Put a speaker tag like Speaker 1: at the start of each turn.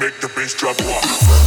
Speaker 1: make the bass drop rock.